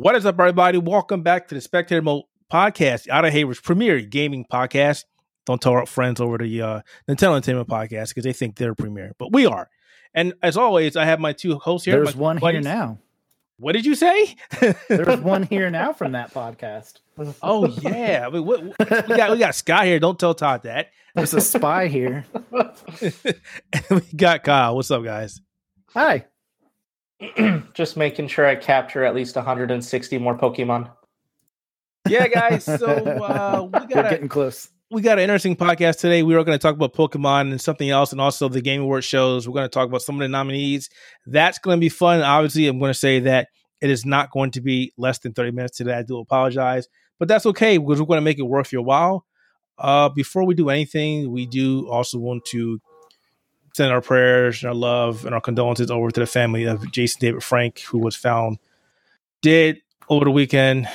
What is up, everybody? Welcome back to the Spectator Mode podcast, Outer Haven's premier gaming podcast. Don't tell our friends over the uh, Nintendo Entertainment podcast because they think they're premier, but we are. And as always, I have my two hosts here. There's one buddies. here now. What did you say? There's one here now from that podcast. oh yeah, I mean, what, what- we got we got Scott here. Don't tell Todd that. There's a spy here. and we got Kyle. What's up, guys? Hi. Just making sure I capture at least 160 more Pokemon. Yeah, guys. So uh, we We're got a, getting close. we got an interesting podcast today. We are going to talk about Pokemon and something else, and also the Game Award shows. We're going to talk about some of the nominees. That's going to be fun. Obviously, I'm going to say that it is not going to be less than 30 minutes today. I do apologize, but that's okay because we're going to make it worth your while. Uh, before we do anything, we do also want to send our prayers and our love and our condolences over to the family of Jason David Frank, who was found dead over the weekend,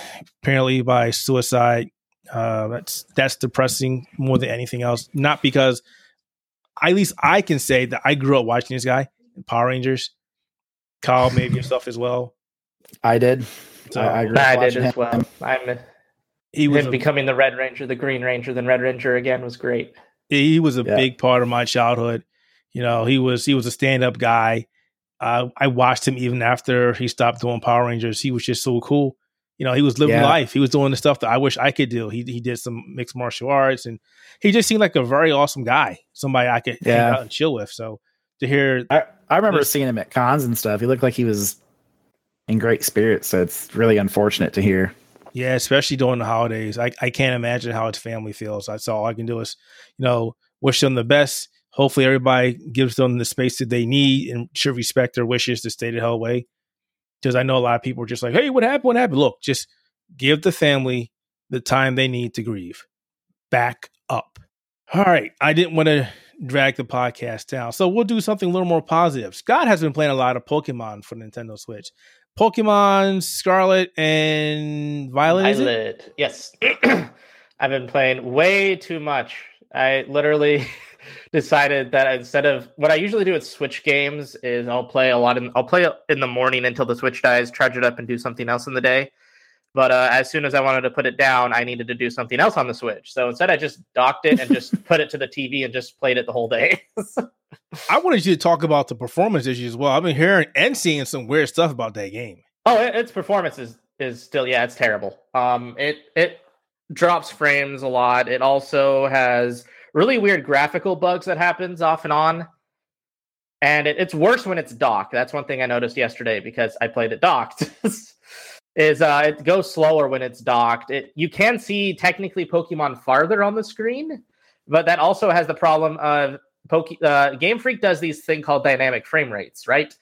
apparently by suicide. Uh, that's that's depressing more than anything else. Not because, at least I can say that I grew up watching this guy in Power Rangers. Kyle, maybe yourself as well. I did. So I, I agree. I did watching as him. well. I'm he was him a, becoming the Red Ranger, the Green Ranger, then Red Ranger again was great. he was a Yeah. big part of my childhood. You know, he was he was a stand up guy. Uh, I watched him even after he stopped doing Power Rangers. He was just so cool. You know, he was living Yeah. life. He was doing the stuff that I wish I could do. He he did some mixed martial arts, and he just seemed like a very awesome guy. Somebody I could hang Yeah. out and chill with. So to hear I, I remember There's- seeing him at cons and stuff. He looked like he was in great spirits. So it's really unfortunate to hear. Yeah, especially during the holidays. I, I can't imagine how his family feels. That's all I can do is, you know, wish them the best. Hopefully everybody gives them the space that they need and should respect their wishes to stay the hell away. Because I know a lot of people are just like, hey, what happened? What happened? Look, just give the family the time they need to grieve. Back up. All right. I didn't want to drag the podcast down. So we'll do something a little more positive. Scott has been playing a lot of Pokemon for Nintendo Switch. Pokemon Scarlet and Violet. Violet. Yes. I've been playing way too much. I literally decided that instead of what I usually do with Switch games is I'll play a lot in I'll play in the morning until the Switch dies, charge it up and do something else in the day. But uh, as soon as I wanted to put it down, I needed to do something else on the Switch. So instead, I just docked it and just put it to the TV and just played it the whole day. I wanted you to talk about the performance issues as well. I've been hearing and seeing some weird stuff about that game. Oh, it, its performance is is still yeah, it's terrible. Um, it it drops frames a lot. It also has really weird graphical bugs that happens off and on, and it, it's worse when it's docked. That's one thing I noticed yesterday because I played it docked. is uh, it goes slower when it's docked. It you can see technically Pokemon farther on the screen, but that also has the problem of Poke, uh, Game Freak does these thing called dynamic frame rates, right?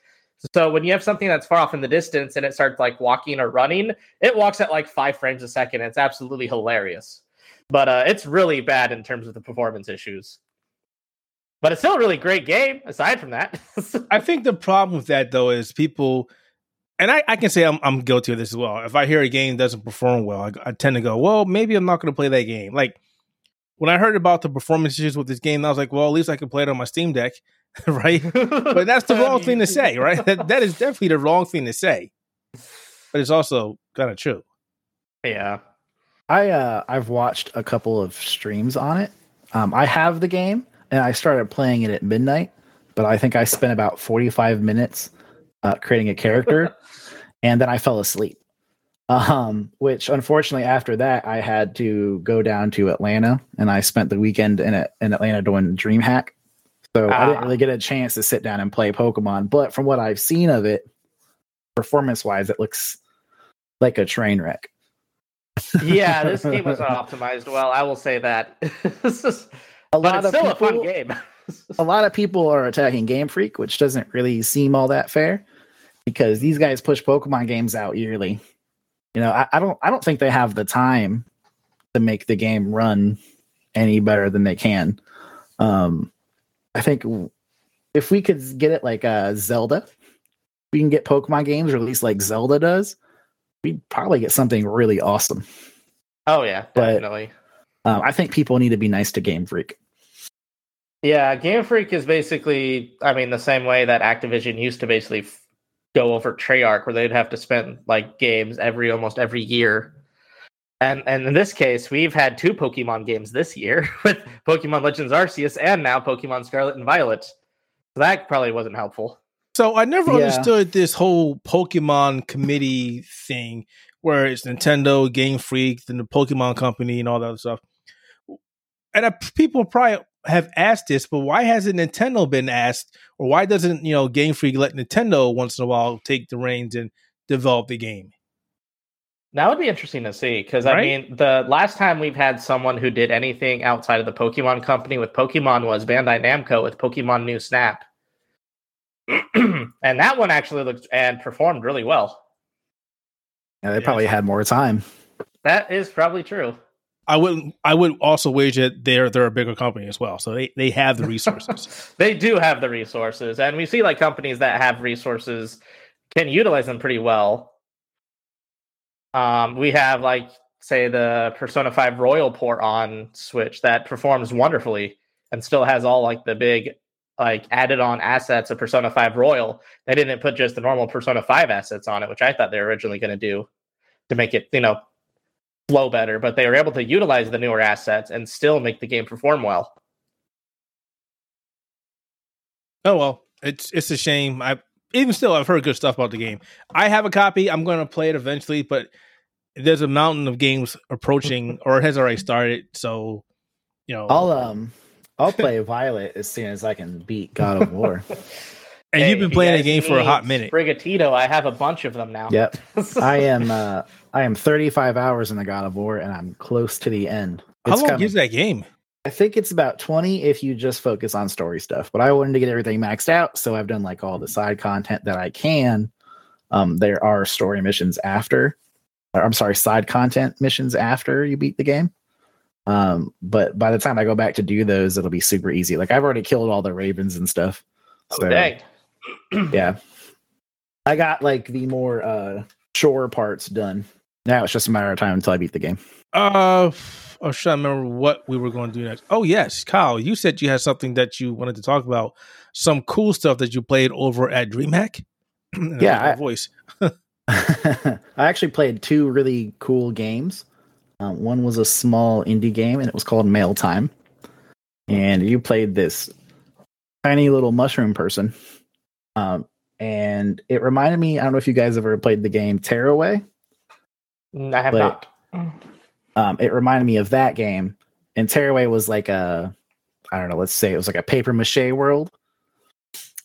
So when you have something that's far off in the distance and it starts like walking or running, it walks at like five frames a second. It's absolutely hilarious, but uh, it's really bad in terms of the performance issues. But it's still a really great game. Aside from that, I think the problem with that though is people, and I, I can say I'm, I'm guilty of this as well. If I hear a game doesn't perform well, I, I tend to go, well, maybe I'm not going to play that game. Like when I heard about the performance issues with this game, I was like, well, at least I can play it on my Steam Deck, right? But that's the wrong thing to say, right? That, that is definitely the wrong thing to say. But it's also kind of true. Yeah. I uh I've watched a couple of streams on it. Um, I have the game and I started playing it at midnight, but I think I spent about 45 minutes uh, creating a character, and then I fell asleep. Um, which unfortunately after that I had to go down to Atlanta, and I spent the weekend in a, in Atlanta doing DreamHack. So I didn't Ah. really get a chance to sit down and play Pokemon. But from what I've seen of it, performance wise, it looks like a train wreck. Yeah, this game was not optimized well. I will say that. This is- A but lot it's of still a fun game. a lot of people are attacking Game Freak, which doesn't really seem all that fair because these guys push Pokemon games out yearly. You know, I, I don't I don't think they have the time to make the game run any better than they can. Um I think if we could get it like uh Zelda, we can get Pokemon games released like Zelda does, we'd probably get something really awesome. oh yeah, But- definitely. Um, I think people need to be nice to Game Freak. Yeah, Game Freak is basically, I mean, the same way that Activision used to basically f- go over Treyarch where they'd have to spend like games every almost every year. And and in this case, we've had two Pokemon games this year with Pokemon Legends Arceus and now Pokemon Scarlet and Violet. So that probably wasn't helpful. So I never Yeah. understood this whole Pokemon committee thing where it's Nintendo, Game Freak, then the Pokemon Company, and all that other stuff. And I, people probably have asked this, but why hasn't Nintendo been asked, or why doesn't you know Game Freak let Nintendo once in a while take the reins and develop the game? That would be interesting to see because I mean, the last time we've had someone who did anything outside of the Pokemon company with Pokemon was Bandai Namco with Pokemon New Snap. and that one actually looked and performed really well. Yeah, they probably had more time. That is probably true. I would I would also wager that they're they're a bigger company as well, so they they have the resources. they do have the resources, and we see like companies that have resources can utilize them pretty well. Um, we have like say the Persona 5 Royal port on Switch that performs wonderfully and still has all like the big like added on assets of Persona 5 Royal. They didn't put just the normal Persona 5 assets on it, which I thought they were originally going to do to make it, you know, flow better, but they were able to utilize the newer assets and still make the game perform well. Oh well, it's it's a shame. I even still I've heard good stuff about the game. I have a copy. I'm going to play it eventually, but there's a mountain of games approaching, or it has already started. So, you know, I'll um I'll play Violet as soon as I can beat God of War. and Hey, you've been if you playing the game for a hot minute. Sprigatito, I have a bunch of them now. yep. I am uh I am 35 hours in the God of War and I'm close to the end. How It's long coming. is that game? I think it's about 20 if you just focus on story stuff. But I wanted to get everything maxed out, so I've done like all the side content that I can. Um, there are story missions after, or I'm sorry, side content missions after you beat the game. Um, but by the time I go back to do those, it'll be super easy. Like I've already killed all the ravens and stuff. Oh, dang. yeah, I got like the more uh shore parts done. Now it's just a matter of time until I beat the game. Uh, I was trying to remember what we were going to do next. Oh yes, Kyle, you said you had something that you wanted to talk about. Some cool stuff that you played over at DreamHack. Yeah, I- voice. I actually played two really cool games. Um, one was a small indie game, and it was called Mail Time. And you played this tiny little mushroom person. Um, and it reminded me. I don't know if you guys ever played the game Tearaway. Mm, I have But- not. Um, it reminded me of that game. And Tearaway was like a, I don't know, let's say it was like a paper mache world.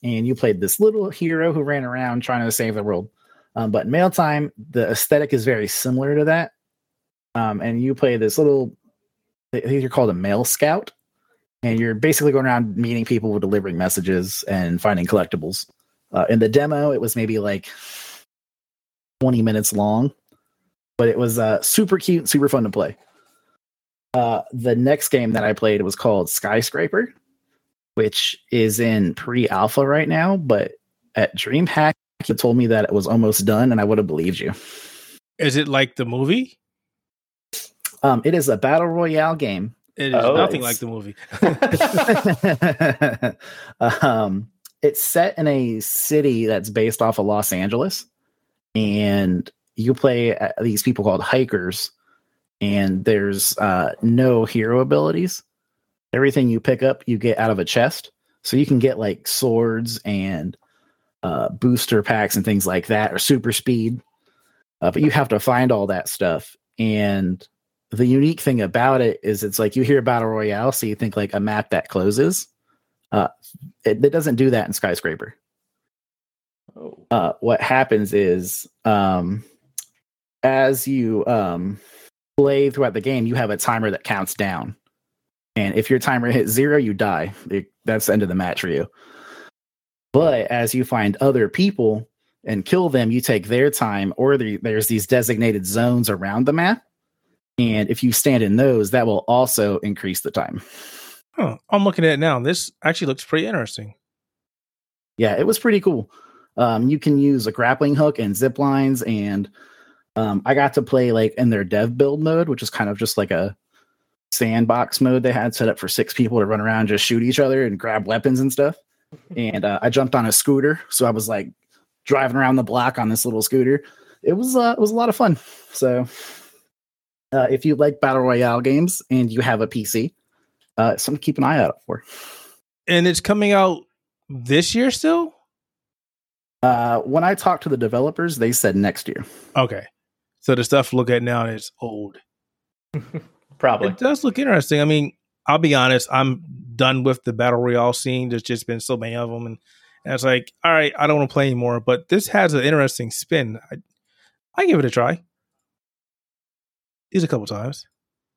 And you played this little hero who ran around trying to save the world. Um, but Mail Time, the aesthetic is very similar to that. Um, and you play this little, I think you're called a mail scout. And you're basically going around meeting people, delivering messages, and finding collectibles. Uh, in the demo, it was maybe like 20 minutes long, but it was uh, super cute, super fun to play. Uh, the next game that I played was called Skyscraper, which is in pre-alpha right now. But at DreamHack, it told me that it was almost done, and I would have believed you. Is it like the movie? Um, it is a battle royale game. It is Oh, nothing it's- like the movie. um, it's set in a city that's based off of Los Angeles, and you play uh, these people called hikers, and there's uh, no hero abilities. Everything you pick up, you get out of a chest, so you can get like swords and uh, booster packs and things like that, or super speed. Uh, but you have to find all that stuff, and the unique thing about it is it's like you hear battle royale so you think like a map that closes. Uh it, it doesn't do that in skyscraper. Oh. uh what happens is um as you um play throughout the game you have a timer that counts down. And if your timer hits zero you die. It- that's the end of the match for you. But as you find other people and kill them you take their time or the, there's these designated zones around the map and if you stand in those, that will also increase the time. Huh. I'm looking at it now. This actually looks pretty interesting. Yeah, it was pretty cool. Um, you can use a grappling hook and zip lines, and um, I got to play like in their dev build mode, which is kind of just like a sandbox mode they had set up for six people to run around, just shoot each other and grab weapons and stuff. And uh, I jumped on a scooter, so I was like driving around the block on this little scooter. It was uh, it was a lot of fun. So uh, if you like battle royale games and you have a PC, uh, something to keep an eye out for. And it's coming out this year still. Uh, when I talked to the developers, they said next year. Okay, so the stuff to look at now is old. Probably. It does look interesting. I mean, I'll be honest. I'm done with the battle royale scene. There's just been so many of them, and, and it's like, all right, I don't want to play anymore. But this has an interesting spin. I, I give it a try. Use a couple times.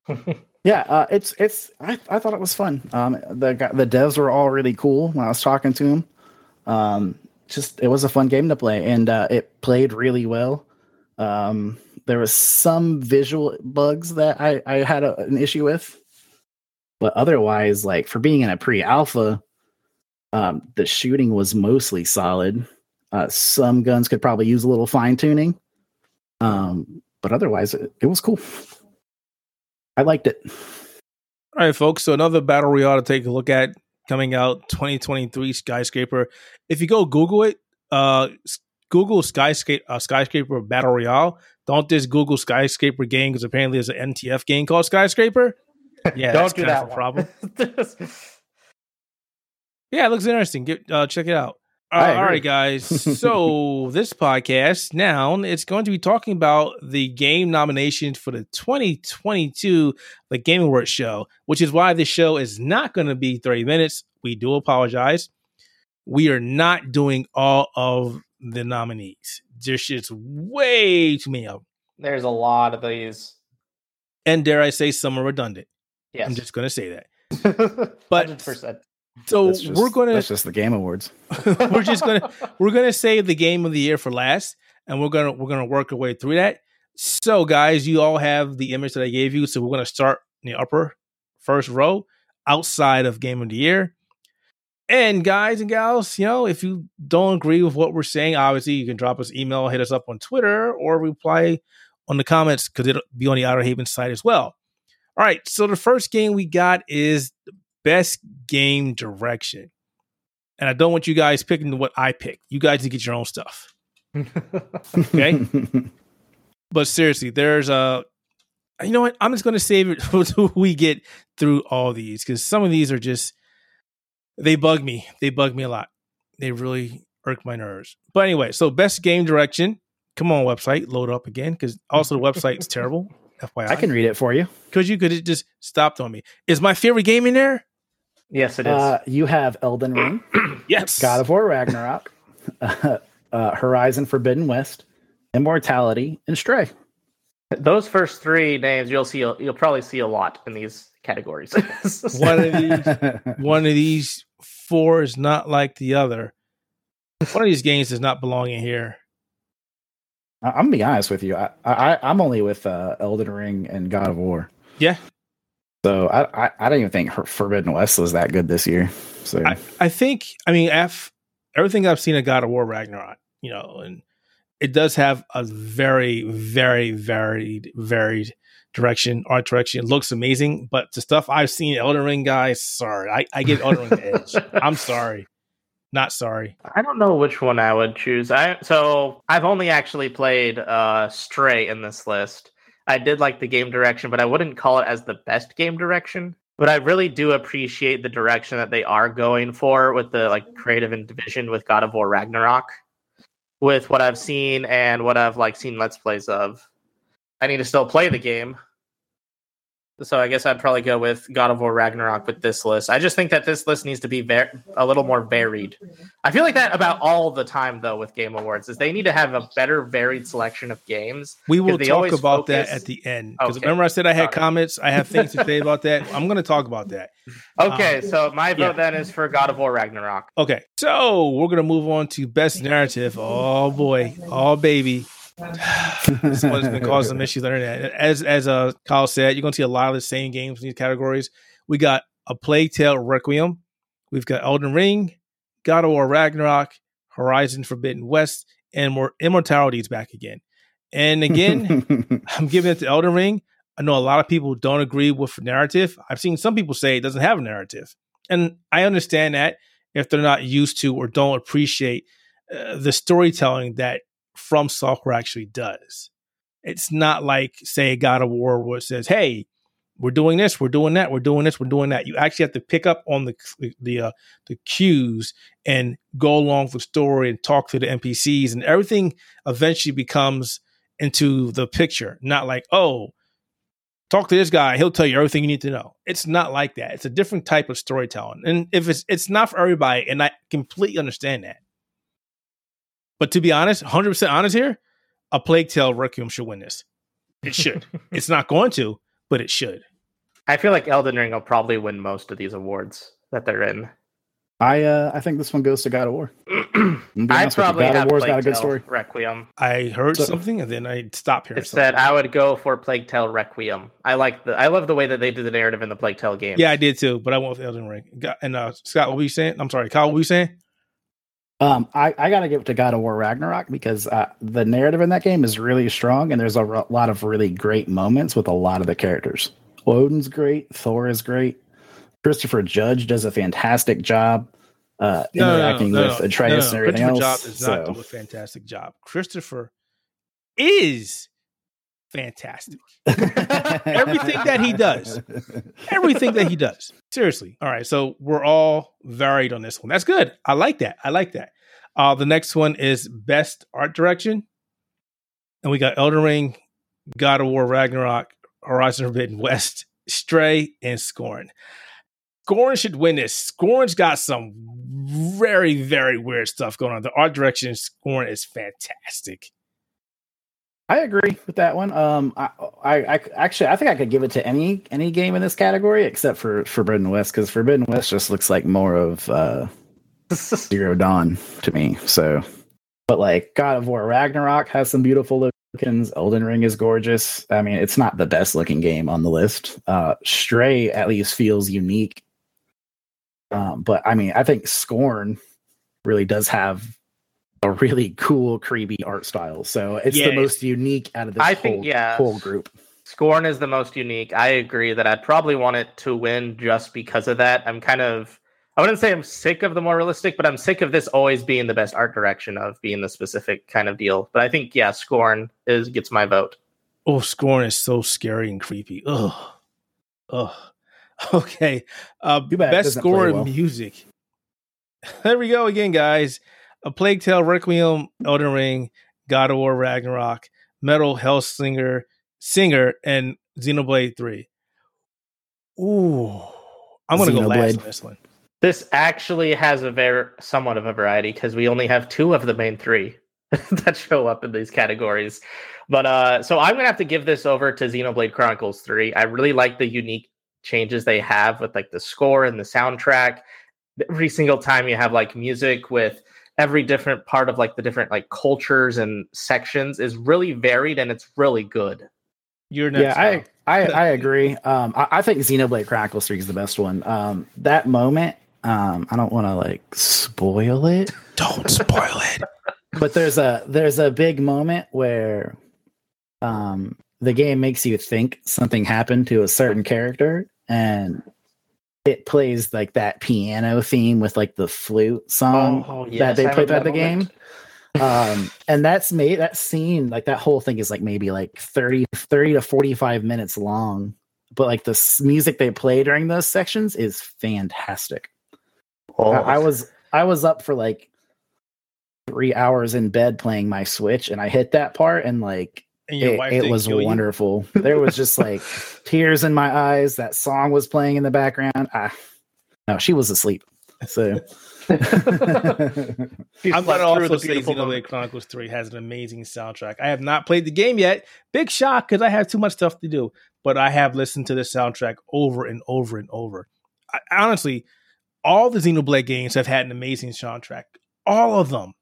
Yeah, uh, it's it's. I, I thought it was fun. Um, the the devs were all really cool when I was talking to them. Um, just it was a fun game to play, and uh, it played really well. Um, there was some visual bugs that I I had a, an issue with, but otherwise, like for being in a pre-alpha, um, the shooting was mostly solid. Uh, some guns could probably use a little fine tuning, um, but otherwise, it, it was cool. I liked it. All right, folks. So another battle royale to take a look at coming out 2023 skyscraper. If you go Google it, uh, Google skyscraper uh, skyscraper battle royale. Don't just Google skyscraper game because apparently there's an NTF game called skyscraper. Yeah, Don't do that problem. Yeah, it looks interesting. Get uh, check it out. Uh, I all agree. right, guys. So this podcast now it's going to be talking about the game nominations for the 2022 the Game Awards show, which is why this show is not going to be 30 minutes. We do apologize. We are not doing all of the nominees. There's just way too many of them, There's a lot of these. and dare I say, some are redundant. Yes. I'm just going to say that. but 100%. So That's just- we're going to That's just the game awards. we're just gonna we're gonna save the game of the year for last, and we're gonna we're gonna work our way through that. So, guys, you all have the image that I gave you. So we're gonna start in the upper first row, outside of game of the year. And guys and gals, you know, if you don't agree with what we're saying, obviously you can drop us email, hit us up on Twitter, or reply on the comments because it'll be on the Outer Haven site as well. All right, so the first game we got is best game direction and I don't want you guys picking what I pick. You guys need to get your own stuff. Okay. But seriously, there's a. You know what? I'm just going to save it until we get through all these because some of these are just they bug me. They bug me a lot. They really irk my nerves. But anyway, so best game direction. Come on, website, load up again because also the website is terrible. FYI, I can read it for you. because you could have just stopped on me. Is my favorite game in there? Yes, it is. Uh, you have Elden Ring, Yes. God of War Ragnarok, uh, Horizon Forbidden West, Immortality, and Stray. Those first three names, you'll see. You'll probably see a lot in these categories. One of these one of these four is not like the other. One of these games does not belong in here. I- I'm gonna be honest with you. I, I I'm only with uh, Elden Ring and God of War. Yeah. So I I, I don't even think Her- Forbidden West was that good this year. So I, I think, I mean, F, everything I've seen of God of War Ragnarok, you know, and it does have a very, very varied, varied direction, art direction. It looks amazing, but the stuff I've seen, Elden Ring guys, sorry, I, I give Elden Ring the edge. I'm sorry, not sorry. I don't know which one I would choose. I so I've only actually played uh Stray in this list. I did like the game direction, but I wouldn't call it as the best game direction. But I really do appreciate the direction that they are going for with the like creative and division with God of War Ragnarok. With what I've seen and what I've like seen let's plays of. I need to still play the game. So I guess I'd probably go with God of War Ragnarok with this list. I just think that this list needs to be ver- a little more varied. I feel like that about all the time though with Game Awards is they need to have a better varied selection of games. We will talk about that at the end. Because Okay. remember, I said I had comments. I have things to say about that. I'm going to talk about that. Okay, Um, so my vote yeah. then is for God of War Ragnarok. Okay, so we're gonna move on to best narrative. Oh boy, oh baby, this one's been causing some issues on the internet. As as uh Kyle said, you're gonna see a lot of the same games in these categories. We got a Plague Tale Requiem, we've got Elden Ring, God of War Ragnarok, Horizon Forbidden West, and more Immortality is back again. And again, I'm giving it to Elden Ring. I know a lot of people don't agree with narrative. I've seen some people say it doesn't have a narrative. And I understand that if they're not used to or don't appreciate uh, the storytelling that From Software actually does. It's not like, say, God of War, where it says, "Hey, we're doing this, we're doing that, we're doing this, we're doing that." You actually have to pick up on the the uh, the cues and go along with the story and talk to the NPCs, and everything eventually becomes into the picture. Not like, oh, talk to this guy, he'll tell you everything you need to know. It's not like that. It's a different type of storytelling, and if it's it's not for everybody, and I completely understand that. But to be honest, hundred percent honest here, a Plague Tale Requiem should win this. It should. it's not going to, but it should. I feel like Elden Ring will probably win most of these awards that they're in. I uh, I think this one goes to God of War. I probably God have of War's got a good story. Requiem. I heard so, something and then I stopped hearing. It said I would go for Plague Tale Requiem. I like the I love the way that they did the narrative in the Plague Tale game. Yeah, I did too, but I went with Elden Ring. And uh, Scott, what were you saying? I'm sorry, Kyle, what were you saying? Um, I, I got to give it to God of War Ragnarok because uh, the narrative in that game is really strong and there's a r- lot of really great moments with a lot of the characters. Odin's great, Thor is great, Christopher Judge does a fantastic job uh, no, interacting no, no, with Atreus and everything else. Job does so. not do a fantastic job. Christopher is fantastic. everything that he does, everything that he does. Seriously. All right. So we're all varied on this one. That's good. I like that. I like that. Uh, the next one is best art direction. And we got Elden Ring, God of War, Ragnarok, Horizon Forbidden West, Stray, and Scorn. Scorn should win this. Scorn's got some very, very weird stuff going on. The art direction Scorn is fantastic. I agree with that one. Um, I, I, I, actually I think I could give it to any any game in this category except for Forbidden West because Forbidden West just looks like more of uh, Zero Dawn to me. So, but like God of War Ragnarok has some beautiful lookings. Elden Ring is gorgeous. I mean, it's not the best looking game on the list. Uh, Stray at least feels unique. Um, but I mean, I think Scorn really does have a really cool, creepy art style. So it's yeah, the most unique out of this I whole, think, yeah, whole group. Scorn is the most unique. I agree that I'd probably want it to win just because of that. I'm kind of I wouldn't say I'm sick of the more realistic, but I'm sick of this always being the best art direction of being the specific kind of deal. But I think yeah, Scorn is gets my vote. Oh, Scorn is so scary and creepy. Ugh. Ugh. Okay. Uh best score well. music. There we go again, guys a Plague Tale, Requiem, Elden Ring, God of War, Ragnarok, Metal, Hellsinger, Singer, and Xenoblade 3. Ooh. I'm going to go last on this one. This actually has a very somewhat of a variety because we only have two of the main three that show up in these categories. But uh so I'm gonna have to give this over to Xenoblade Chronicles 3. I really like the unique changes they have with like the score and the soundtrack. Every single time you have like music with every different part of like the different like cultures and sections is really varied and it's really good. You're yeah, I, I I agree. Um, I, I think Xenoblade Chronicles Three is the best one. Um, that moment, um, I don't want to like spoil it. Don't spoil it. But there's a there's a big moment where, um, the game makes you think something happened to a certain character, and it plays like that piano theme with like the flute song oh, yes, that they played at the game. um and that's made that scene like that whole thing is like maybe like 30 30 to 45 minutes long but like the music they play during those sections is fantastic oh. I, I was i was up for like three hours in bed playing my switch and i hit that part and like it, it was wonderful. there was just like tears in my eyes. That song was playing in the background. Ah, no, she was asleep. So I'm gonna also say Xenoblade Chronicles 3 has an amazing soundtrack. I have not played the game yet. Big shock because I have too much stuff to do, but I have listened to the soundtrack over and over and over. I, honestly, all the Xenoblade games have had an amazing soundtrack. All of them.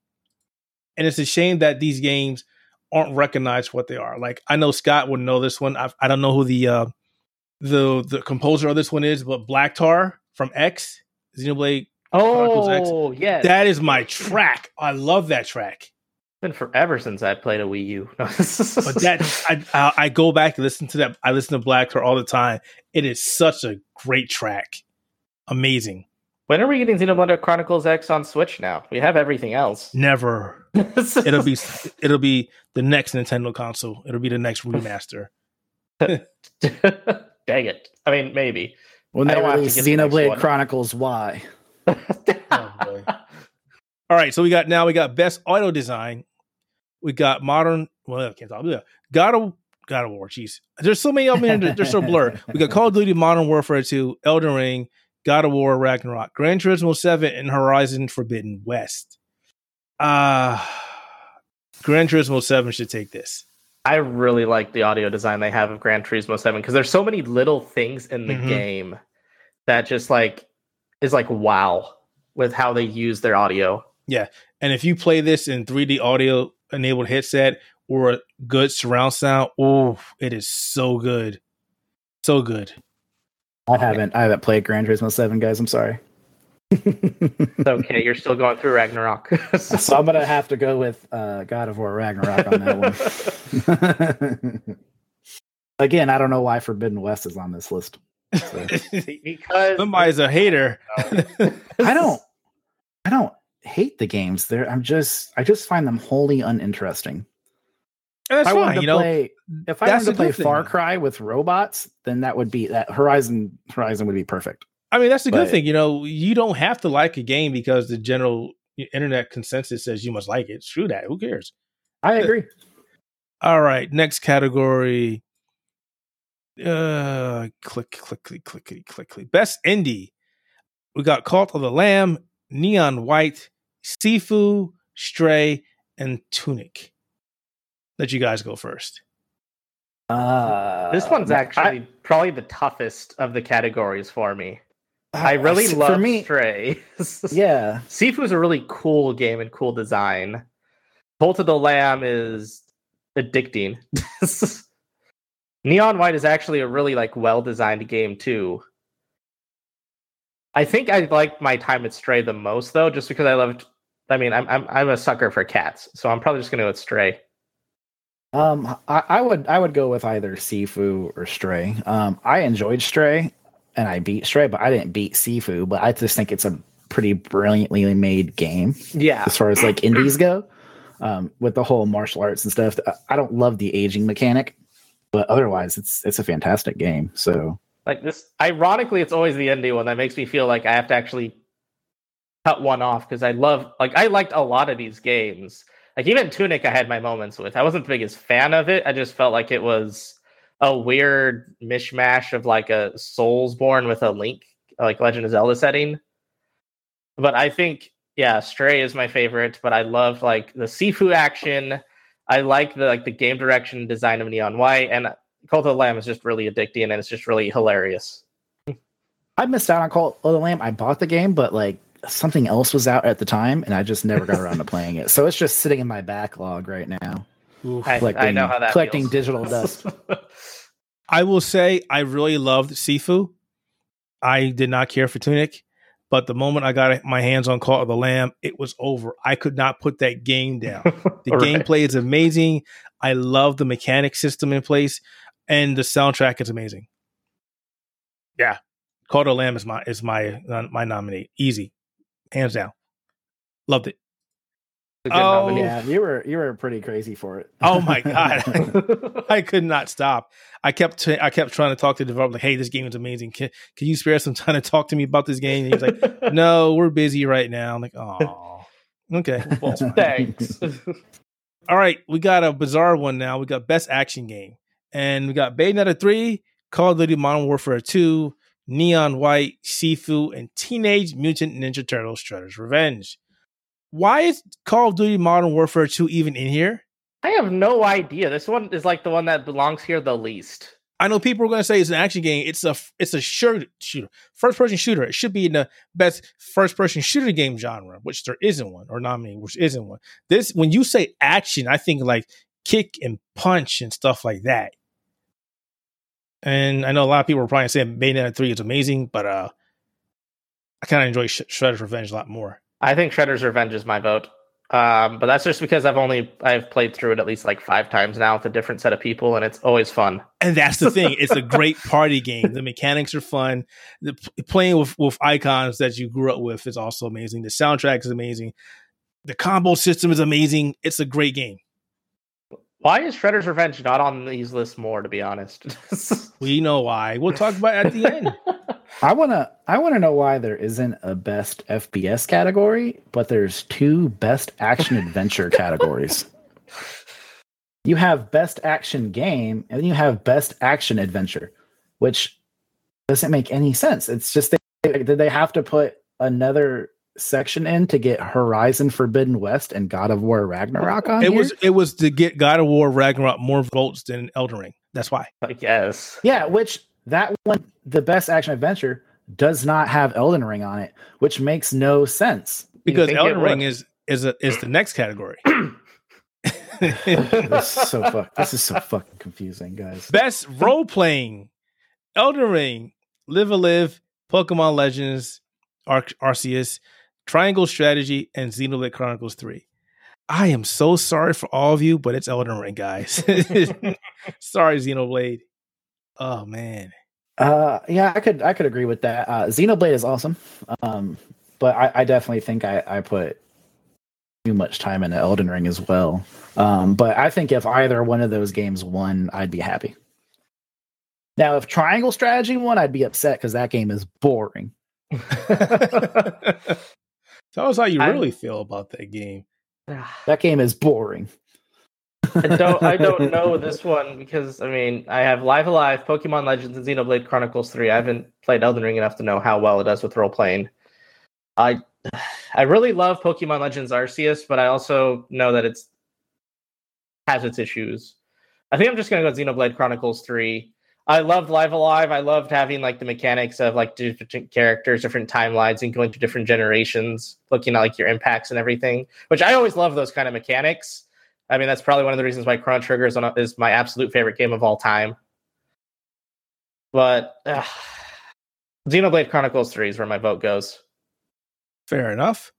And it's a shame that these games aren't recognized what they are. Like I know Scott would know this one. I, I don't know who the uh, the the composer of this one is, but Black Tar from X, Xenoblade. Oh, yeah, that is my track. I love that track. It's been forever since I played a Wii U. but that I, I, I go back and listen to that. I listen to Black Tar all the time. It is such a great track. Amazing. When are we getting Xenoblade Chronicles X on Switch now? We have everything else. Never. it'll be it'll be the next Nintendo console. It'll be the next remaster. Dang it. I mean, maybe. When I they don't have to release get the next Xenoblade. Chronicles Y. Oh. All right, so we got now we got best audio design. We got modern. Well, I can't talk. Yeah. God of God of War. Jeez, there's so many of them. in there, They're so blurred. We got Call of Duty Modern Warfare 2, Elden Ring, God of War, Ragnarok, Gran Turismo 7, and Horizon Forbidden West. Uh Gran Turismo 7 should take this. I really like the audio design they have of Gran Turismo 7 because there's so many little things in the Mhm. game that just like is like wow with how they use their audio. Yeah. And if you play this in 3D audio enabled headset or a good surround sound, oh, it is so good. So good. I haven't I haven't played Gran Turismo 7, guys. I'm sorry. It's okay, you're still going through Ragnarok. so I'm gonna have to go with uh, God of War Ragnarok on that one. Again, I don't know why Forbidden West is on this list. So, because Somebody's a hater. I don't, I don't hate the games. There, I'm just, I just find them wholly uninteresting. That's if I fine. to You know, play, if I wanted to play thing, Far. Cry with robots, then that would be that Horizon. Horizon would be perfect. I mean, that's the good thing. You know, you don't have to like a game because the general internet consensus says you must like it. Screw that. Who cares? I agree. All right. Next category. Uh, click, click, click, click, click, click, click. Best indie. We got Cult of the Lamb, Neon White, Sifu, Stray, and Tunic. Let you guys go first. Uh, this one's I- actually probably the toughest of the categories for me. I really for love me. Stray. Yeah, Sifu is a really cool game and cool design. Cult of the Lamb is addicting. Neon White is actually a really like well designed game too. I think I liked my time at Stray the most though, just because I loved. I mean, I'm I'm I'm a sucker for cats, so I'm probably just gonna go with Stray. Um, I, I would I would go with either Sifu or Stray. Um, I enjoyed Stray, and I beat Stray, but I didn't beat Sifu. But I just think it's a pretty brilliantly made game Yeah, as far as like indies go. Um, with the whole martial arts and stuff, I- I don't love the aging mechanic, but otherwise, it's it's a fantastic game. So like this. Ironically, it's always the indie one that makes me feel like I have to actually cut one off because I love like I liked a lot of these games. Like even Tunic, I had my moments with. I wasn't the biggest fan of it. I just felt like it was a weird mishmash of like a Soulsborne with a Link, like Legend of Zelda setting. But I think yeah, Stray is my favorite. But I love like the Sifu action. I like the like the game direction design of Neon White and Cult of the Lamb is just really addicting and it's just really hilarious. I missed out on Cult of the Lamb. I bought the game, but like something else was out at the time, and I just never got around to playing it. So it's just sitting in my backlog right now. Oof. I, I know how that collecting feels. digital dust. I will say I really loved Sifu. I did not care for Tunic, but the moment I got my hands on Cult of the Lamb, it was over. I could not put that game down. The Right. gameplay is amazing. I love the mechanic system in place, and the soundtrack is amazing. Yeah, Cult of the Lamb is my is my uh, my nominee. Easy, hands down. Loved it. It's a good Oh. nominee. yeah, you were you were pretty crazy for it. Oh my god. I could not stop. I kept t- I kept trying to talk to the developer like, "Hey, this game is amazing. Can can you spare some time to talk to me about this game?" And he's like, "No, we're busy right now." I'm like, "Oh, okay." well, thanks. All right, we got a bizarre one now. We got best action game, and we got Bayonetta three, Call of Duty Modern Warfare two, Neon White, Sifu, and Teenage Mutant Ninja Turtles: Shredder's Revenge. Why is Call of Duty Modern Warfare two even in here? I have no idea. This one is like the one that belongs here the least. I know people are going to say it's an action game. It's a it's a shooter, shooter, first person shooter. It should be in the best first person shooter game genre, which there isn't one, or nominated, which isn't one. This when you say action, I think like kick and punch and stuff like that. And I know a lot of people are probably saying Bayonetta three is amazing, but uh, I kind of enjoy Sh- Shredder's Revenge a lot more. I think Shredder's Revenge is my vote. Um, but that's just because I've only I've played through it at least like five times now with a different set of people, and it's always fun. And that's the thing; it's a great party game. The mechanics are fun. The playing with with icons that you grew up with is also amazing. The soundtrack is amazing. The combo system is amazing. It's a great game. Why is Shredder's Revenge not on these lists more? To be honest, we know why. We'll talk about it at the end. I wanna I wanna know why there isn't a best FPS category, but there's two best action adventure categories. You have best action game, and then you have best action adventure, which doesn't make any sense. It's just they, did they have to put another section in to get Horizon Forbidden West and God of War Ragnarok on? It here? was it was to get God of War Ragnarok more votes than Elden Ring. That's why. I guess. Yeah, which that one, the best action adventure, does not have Elden Ring on it, which makes no sense. Because Elden Ring is is a, is the next category. this is so fuck. This is so fucking confusing, guys. Best role playing: Elden Ring, Live a Live, Pokemon Legends, Ar- Arceus, Triangle Strategy, and Xenoblade Chronicles Three. I am so sorry for all of you, but it's Elden Ring, guys. sorry, Xenoblade. Oh man. Uh, yeah, I could I could agree with that. Uh, Xenoblade is awesome, um, but I, I definitely think I, I put too much time into Elden Ring as well. Um, but I think if either one of those games won, I'd be happy. Now, if Triangle Strategy won, I'd be upset because that game is boring. Tell us how you really I'm, feel about that game. Ah. That game is boring. I don't I don't know this one because I mean I have Live Alive, Pokemon Legends, and Xenoblade Chronicles 3. I haven't played Elden Ring enough to know how well it does with role playing. I I really love Pokemon Legends Arceus, but I also know that it's has its issues. I think I'm just gonna go Xenoblade Chronicles 3. I loved Live Alive. I loved having like the mechanics of like different characters, different timelines, and going to different generations, looking at like your impacts and everything. Which I always love those kind of mechanics. I mean, that's probably one of the reasons why Chrono Trigger is, a, is my absolute favorite game of all time. But uh, Xenoblade Chronicles 3 is where my vote goes. Fair enough.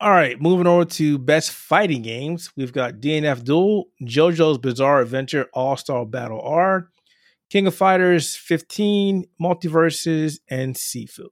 All right, moving over to best fighting games. We've got DNF Duel, JoJo's Bizarre Adventure All Star Battle R, King of Fighters 15, MultiVersus, and Sifu.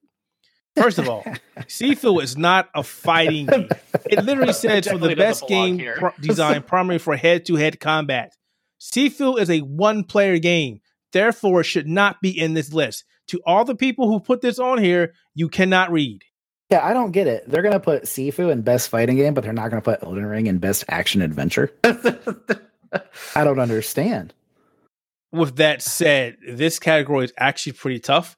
First of all, Sifu is not a fighting game. It literally says for the best game pro- designed primarily for head to head combat. Sifu is a one player game. Therefore, it should not be in this list. To all the people who put this on here, you cannot read. Yeah, I don't get it. They're going to put Sifu in best fighting game, but they're not going to put Elden Ring in best action adventure. I don't understand. With that said, this category is actually pretty tough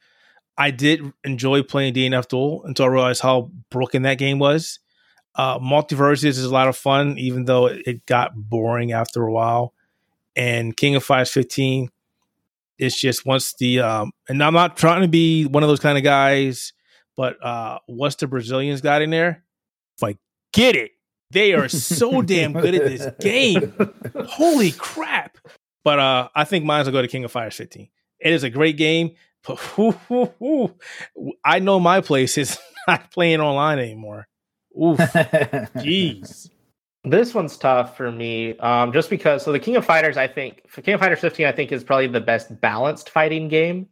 I did enjoy playing DNF Duel until I realized how broken that game was. Uh, MultiVersus is a lot of fun, even though it got boring after a while. And King of Fighters 15, it's just once the um, and I'm not trying to be one of those kind of guys, but uh, once the Brazilians got in there, like get it, they are so damn good at this game. Holy crap! But uh, I think mine's will go to King of Fighters 15. It is a great game. but I know my place is not playing online anymore. Oof. Jeez. This one's tough for me, um, just because. So the King of Fighters, I think, King of Fighters 15, I think is probably the best balanced fighting game,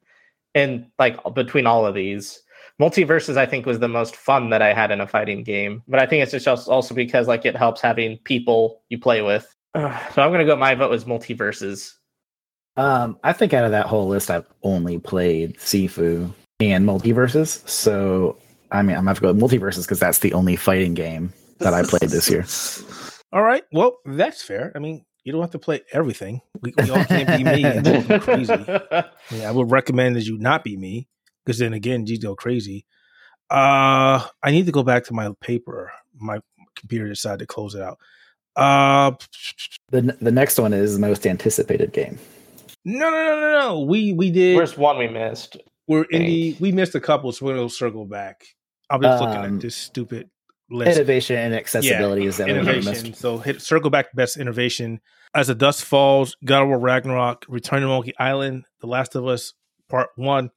and like between all of these, MultiVersus, I think, was the most fun that I had in a fighting game. But I think it's just also because like it helps having people you play with. Uh, so I'm gonna go. My vote was MultiVersus. Um, I think out of that whole list, I've only played Sifu and MultiVersus. So I mean, I'm gonna have to go with MultiVersus because that's the only fighting game that I played this year. All right, well, that's fair. I mean, you don't have to play everything. We, we all can't be me and crazy. I would recommend that you not be me because then again, you go crazy. Uh, I need to go back to my paper. My computer decided to close it out. Uh, the the next one is most anticipated game. No, no, no, no, no. We we did. Where's one we missed? We're in the we missed a couple, so we're gonna circle back. I'm just um, looking at this stupid list. Innovation and accessibility yeah, is that innovation. So hit circle back best innovation. As the Dusk Falls, God of War Ragnarok, Return to Monkey Island, The Last of Us Part One.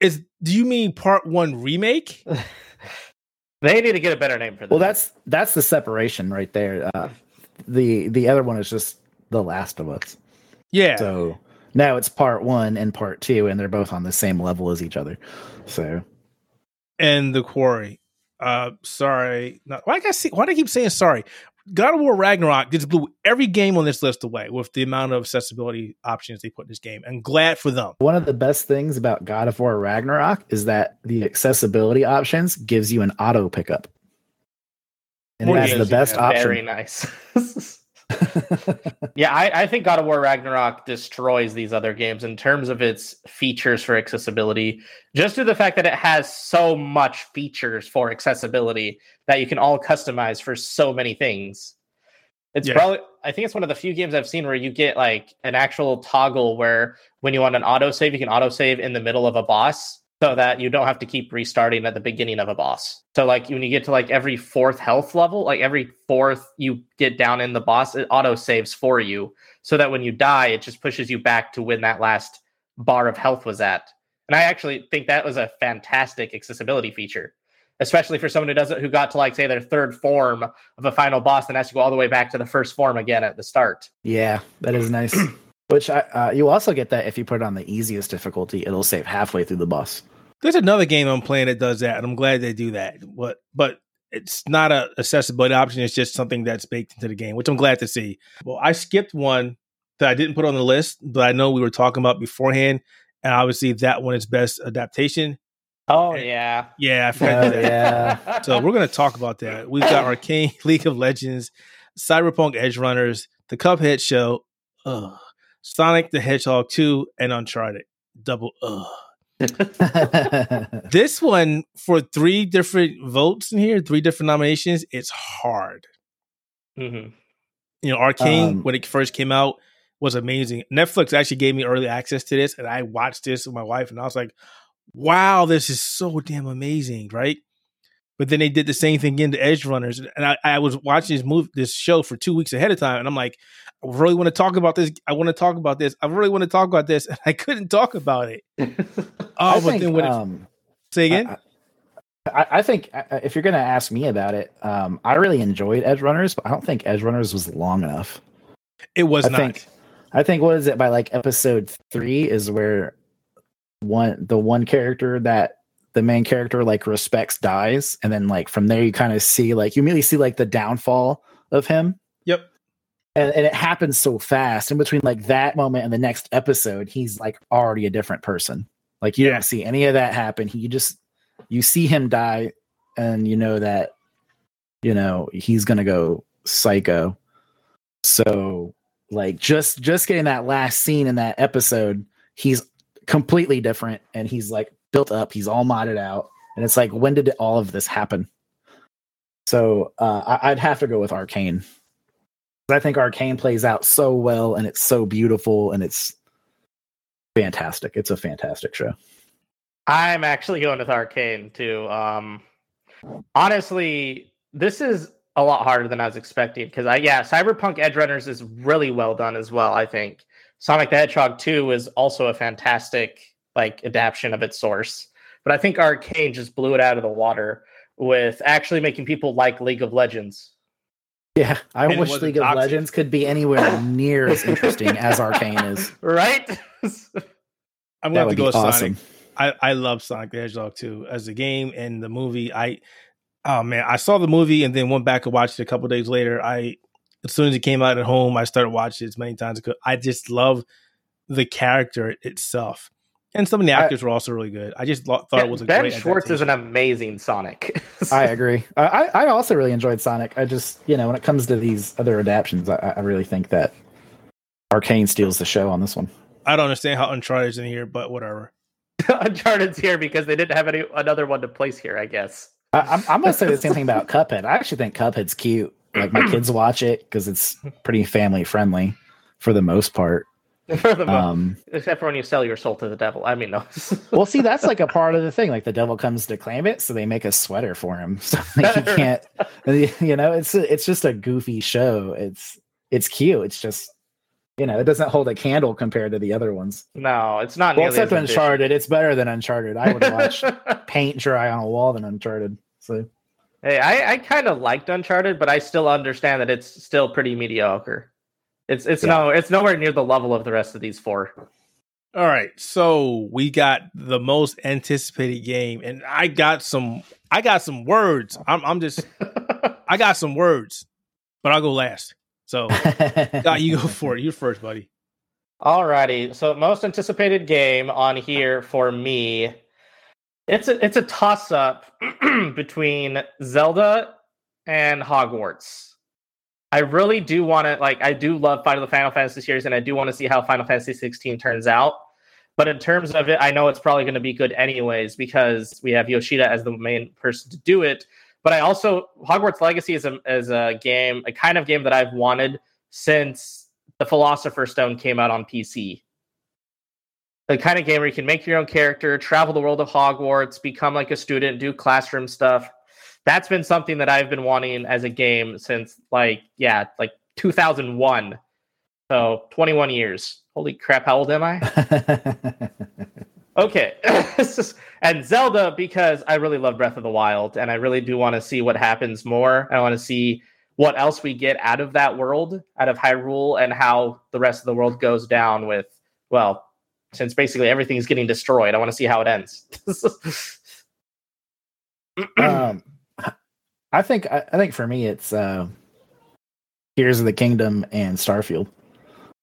Is do you mean Part One remake? They need to get a better name for that. Well, that's that's the separation right there. Uh, the the other one is just The Last of Us. Yeah. So now it's part one and part two, and they're both on the same level as each other. So and the quarry. Uh, sorry. No, why I see? Why do I keep saying sorry? God of War Ragnarok just blew every game on this list away with the amount of accessibility options they put in this game. I'm glad for them. One of the best things about God of War Ragnarok is that the accessibility options gives you an auto pickup. And Well, that's yeah, the best option. Very nice. yeah, I, I think God of War Ragnarok destroys these other games in terms of its features for accessibility. Just to the fact that it has so much features for accessibility that you can all customize for so many things. It's Yeah. probably I think it's one of the few games I've seen where you get like an actual toggle where when you want an autosave, you can autosave in the middle of a boss so that you don't have to keep restarting at the beginning of a boss. So like when you get to like every fourth health level, like every fourth you get down in the boss, it auto saves for you so that when you die, it just pushes you back to when that last bar of health was at. And I actually think that was a fantastic accessibility feature, especially for someone who doesn't who got to like say their third form of a final boss and has to go all the way back to the first form again at the start. yeah, that is nice. Which I, uh, you also get that if you put it on the easiest difficulty, it'll save halfway through the boss. There's another game I'm playing that does that, and I'm glad they do that. But but it's not a accessibility option. It's just something that's baked into the game, which I'm glad to see. Well, I skipped one that I didn't put on the list, but I know we were talking about beforehand, and obviously that one is best adaptation. Oh yeah. Yeah, I forgot Oh, that. yeah. So we're going to talk about that. We've got Arcane, League of Legends, Cyberpunk Edge Runners, The Cuphead Show, ugh, Sonic the Hedgehog 2, and Uncharted. Double ugh. This one for three different votes in here, three different nominations, it's hard. hmm You know, Arcane Um, when it first came out was amazing. Netflix actually gave me early access to this, and I watched this with my wife, and I was like, "Wow, this is so damn amazing!" Right? But then they did the same thing again to Edge Runners, and I, I was watching this move, this show for two weeks ahead of time, and I'm like, "I really want to talk about this. I want to talk about this. I really want to talk about this," and I couldn't talk about it. Oh, I but think, then when it, um, say again, I, I, I think uh, if you're going to ask me about it, um, I really enjoyed Edge Runners, but I don't think Edge Runners was long enough. it was I not. think- I think what is it by like episode three is where one the one character that the main character like respects dies, and then like from there you kind of see like you immediately see like the downfall of him. Yep. And, and it happens so fast in between like that moment and the next episode, he's like already a different person. Like you Yeah. don't see any of that happen. He just you see him die, and you know that you know he's gonna go psycho. So like just just getting that last scene in that episode, he's completely different and he's like built up, he's all modded out, and it's like when did all of this happen? So uh, I, I'd have to go with Arcane. I think Arcane plays out so well and it's so beautiful and it's fantastic. It's a fantastic show. I'm actually going with Arcane too. Um, honestly, this is a lot harder than I was expecting because I yeah, Cyberpunk Edge Runners is really well done as well. I think Sonic the Hedgehog 2 is also a fantastic like adaptation of its source, but I think Arcane just blew it out of the water with actually making people like League of Legends. Yeah, I And wish League of toxic. Legends could be anywhere near as interesting as Arcane is. Right? I'm going to would go be with Sonic. awesome. I, I love Sonic the Hedgehog too as a game and the movie. I oh man, I saw the movie and then went back and watched it a couple days later. I as soon as it came out at home, I started watching it as many times as I could. I just love the character itself, and some of the I- actors were also really good. I just lo- thought it was a ben great Schwartz is an amazing Sonic. I agree. I, I I also really enjoyed Sonic. I just, you know, when it comes to these other adaptions, I, I really think that Arcane steals the show on this one. I don't understand how Uncharted is in here, but whatever. Uncharted's here because they didn't have any another one to place here, I guess. I, I'm, I'm gonna say the same thing about Cuphead. I actually think Cuphead's cute. Like my kids watch it because it's pretty family friendly for the most part. For the Um, Except for when you sell your soul to the devil. I mean, no. well, see, that's like a part of the thing. Like the devil comes to claim it, so they make a sweater for him. So like, he can't. You know, it's it's just a goofy show. It's it's cute. It's just you know, it doesn't hold a candle compared to the other ones. no, it's not. Well, except. Uncharted, it's better than Uncharted. I would watch paint dry on a wall than Uncharted. So Hey, I, I kind of liked Uncharted, but I still understand that it's still pretty mediocre. It's it's Yeah. no it's nowhere near the level of the rest of these four. All right, so we got the most anticipated game, and I got some. I got some words. I'm, I'm just. I got some words, but I'll go last. So, God, you go for it. You first, buddy. Alrighty, so most anticipated game on here for me, it's a it's a toss up between Zelda and Hogwarts. I really do want to like I do love Final Final Fantasy series, and I do want to see how Final Fantasy 16 turns out. But in terms of it, I know it's probably going to be good anyways because we have Yoshida as the main person to do it. But I also Hogwarts Legacy is a is a game, a kind of game that I've wanted since the Philosopher's Stone came out on PC. The kind of game where you can make your own character, travel the world of Hogwarts, become like a student, do classroom stuff. That's been something that I've been wanting as a game since like yeah, like 2001. So 21 years. Holy crap, how old am I? Okay. and Zelda, because I really love Breath of the Wild and I really do want to see what happens more. I want to see what else we get out of that world, out of Hyrule, and how the rest of the world goes down with, well, since basically everything is getting destroyed. I want to see how it ends. um, I think I, I think for me it's uh, Tears of the Kingdom and Starfield.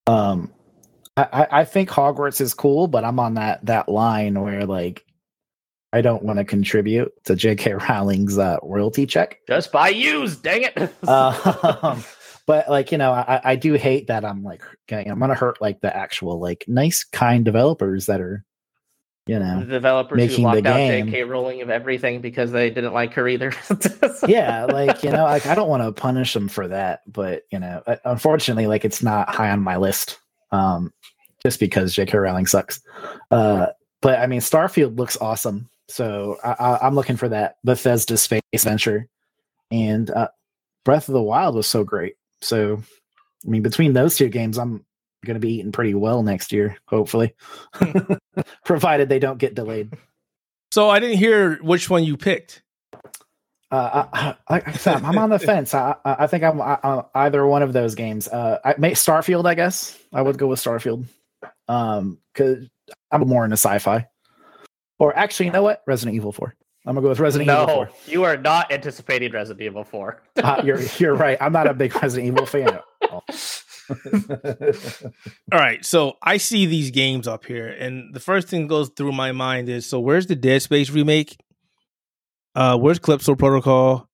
Um, I, I think Hogwarts is cool, but I'm on that that line where like I don't want to contribute to J.K. Rowling's uh, royalty check. Just buy used, dang it. Um, but like you know, I, I do hate that I'm like I'm gonna hurt like the actual like nice kind developers that are you know the developers making who the locked out game. J.K. Rowling of everything because they didn't like her either. yeah like you know like i don't want to punish them for that but you know uh, unfortunately like it's not high on my list um just because j.k rowling sucks uh but i mean starfield looks awesome so I, I, i'm looking for that bethesda space adventure and uh breath of the wild was so great so i mean between those two games i'm going to be eating pretty well next year hopefully provided they don't get delayed So I didn't hear which one you picked. Uh, I, I, I, I'm on the fence. I, I I think I'm I, I, either one of those games. Uh, I may Starfield. I guess I would go with Starfield. Um, because I'm more into sci-fi. Or actually, you know what? Resident Evil Four. I'm gonna go with Resident Evil no, Four. you are not anticipating Resident Evil 4. Uh, you're you're right. I'm not a big Resident Evil fan. All. Right, so I see these games up here, and the first thing that goes through my mind is: so where's the Dead Space remake? Uh, where's Callisto Protocol?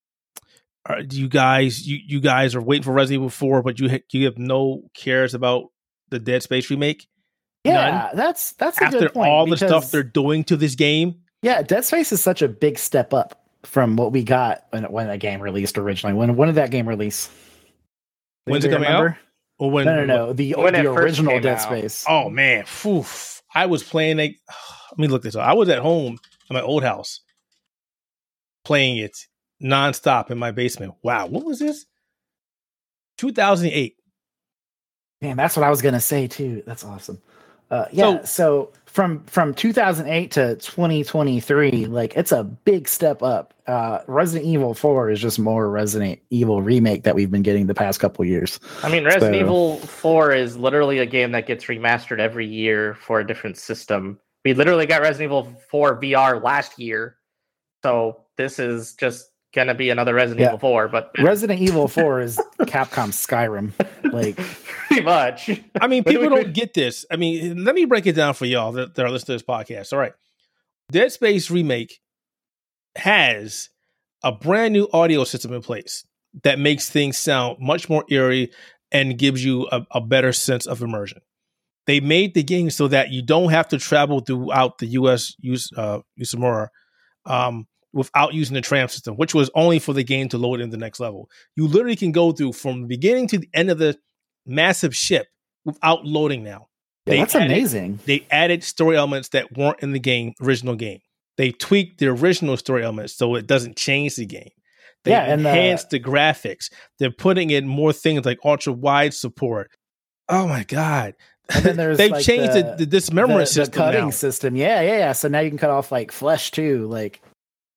Are, do you guys you you guys are waiting for Resident Evil Four, but you ha- you have no cares about the Dead Space remake yeah, that's that's a after good point. all the stuff they're doing to this game? Yeah, Dead Space is such a big step up from what we got when when that game released originally. When when did that game release? When's it coming out? Remember? Or when? No, no, no. The When the original Dead out. Space. Oh man, phew. I was playing it. let me look this up. I was at home at my old house playing it nonstop in my basement. Wow, what was this? 2008. Man, that's what I was gonna say too. That's awesome. Uh, yeah. So, from from 2008 to 2023, like it's a big step up. Uh, Resident Evil 4 is just more Resident Evil remake that we've been getting the past couple years. I mean, Resident So- Evil 4 is literally a game that gets remastered every year for a different system. We literally got Resident Evil 4 VR last year. So this is just going to be another Resident Yeah. Evil 4, but Resident Evil 4 is Capcom Skyrim. Like, pretty much. I mean, people we- don't get this. I mean, let me break it down for y'all that, that are listening to this podcast. All right. Dead Space Remake has a brand new audio system in place that makes things sound much more eerie and gives you a, a better sense of immersion. They made the game so that you don't have to travel throughout the US use uh Ishimura um without using the tram system, which was only for the game to load in the next level. You literally can go through from the beginning to the end of the massive ship without loading now. yeah, that's added- amazing. They added story elements that weren't in the game, original game. They tweaked the original story elements so it doesn't change the game. They Yeah, and the- enhanced the graphics. They're putting in more things like ultra wide support. Oh my god! And then there's They've like changed the, the- the, dismemberment the, the system cutting now. system. Yeah, yeah, yeah. So now you can cut off like flesh too. Like,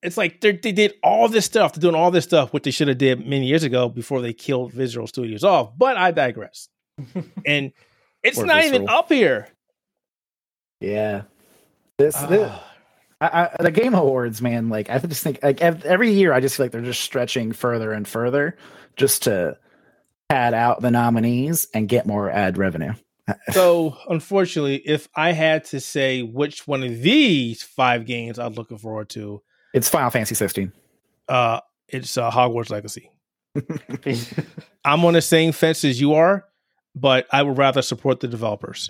it's like they they did all this stuff, they're doing all this stuff, which they should have did many years ago before they killed Visceral Studios off. But I digress. and it's Or not even up here. Yeah. This, this Ah. I, I, the Game Awards, man. Like I just think like every year, I just feel like they're just stretching further and further just to pad out the nominees and get more ad revenue. so unfortunately, if I had to say which one of these five games I'm looking forward to, It's Final Fantasy 16. uh, it's uh, Hogwarts Legacy. I'm on the same fence as you are, but I would rather support the developers